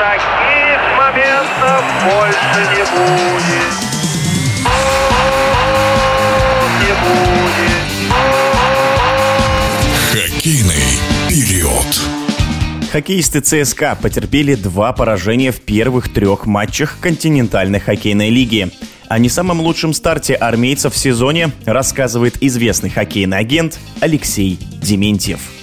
Таких моментов больше не будет. Не будет. Хоккейный период. Хоккеисты ЦСКА потерпели два поражения в первых трех матчах континентальной хоккейной лиги. О не самом лучшем старте армейцев в сезоне рассказывает известный хоккейный агент Алексей Дементьев.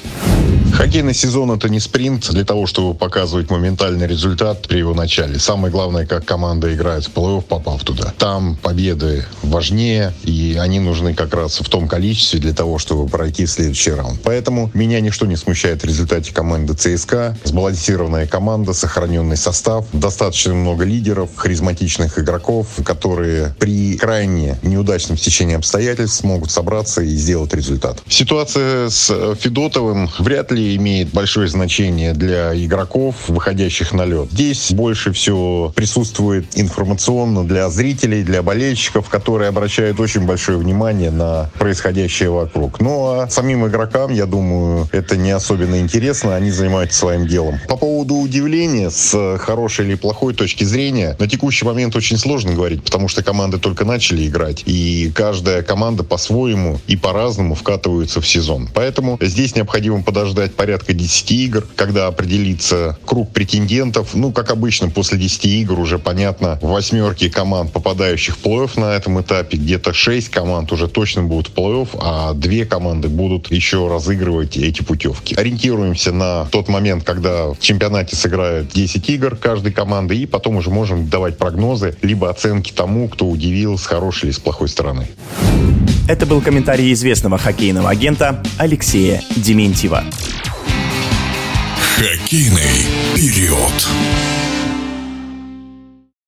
Хоккейный сезон это не спринт для того, чтобы показывать моментальный результат при его начале. Самое главное, как команда играет в плей-офф, попав туда. Там победы важнее, и они нужны как раз в том количестве для того, чтобы пройти следующий раунд. Поэтому меня ничто не смущает в результате команды ЦСКА. Сбалансированная команда, сохраненный состав, достаточно много лидеров, харизматичных игроков, которые при крайне неудачном стечении обстоятельств смогут собраться и сделать результат. Ситуация с Федотовым вряд ли имеет большое значение для игроков, выходящих на лед. Здесь больше всего присутствует информационно для зрителей, для болельщиков, которые обращают очень большое внимание на происходящее вокруг. Ну а самим игрокам, я думаю, это не особенно интересно, они занимаются своим делом. По поводу удивления, с хорошей или плохой точки зрения, на текущий момент очень сложно говорить, потому что команды только начали играть, и каждая команда по-своему и по-разному вкатывается в сезон. Поэтому здесь необходимо подождать порядка 10 игр, когда определится круг претендентов. Ну, как обычно, после 10 игр уже понятно, восьмерки команд, попадающих в плей-офф на этом этапе, где-то 6 команд уже точно будут в плей-офф, а две команды будут еще разыгрывать эти путевки. Ориентируемся на тот момент, когда в чемпионате сыграют 10 игр каждой команды, и потом уже можем давать прогнозы, либо оценки тому, кто удивил с хорошей или с плохой стороны. Это был комментарий известного хоккейного агента Алексея Дементьева. Хоккейный период.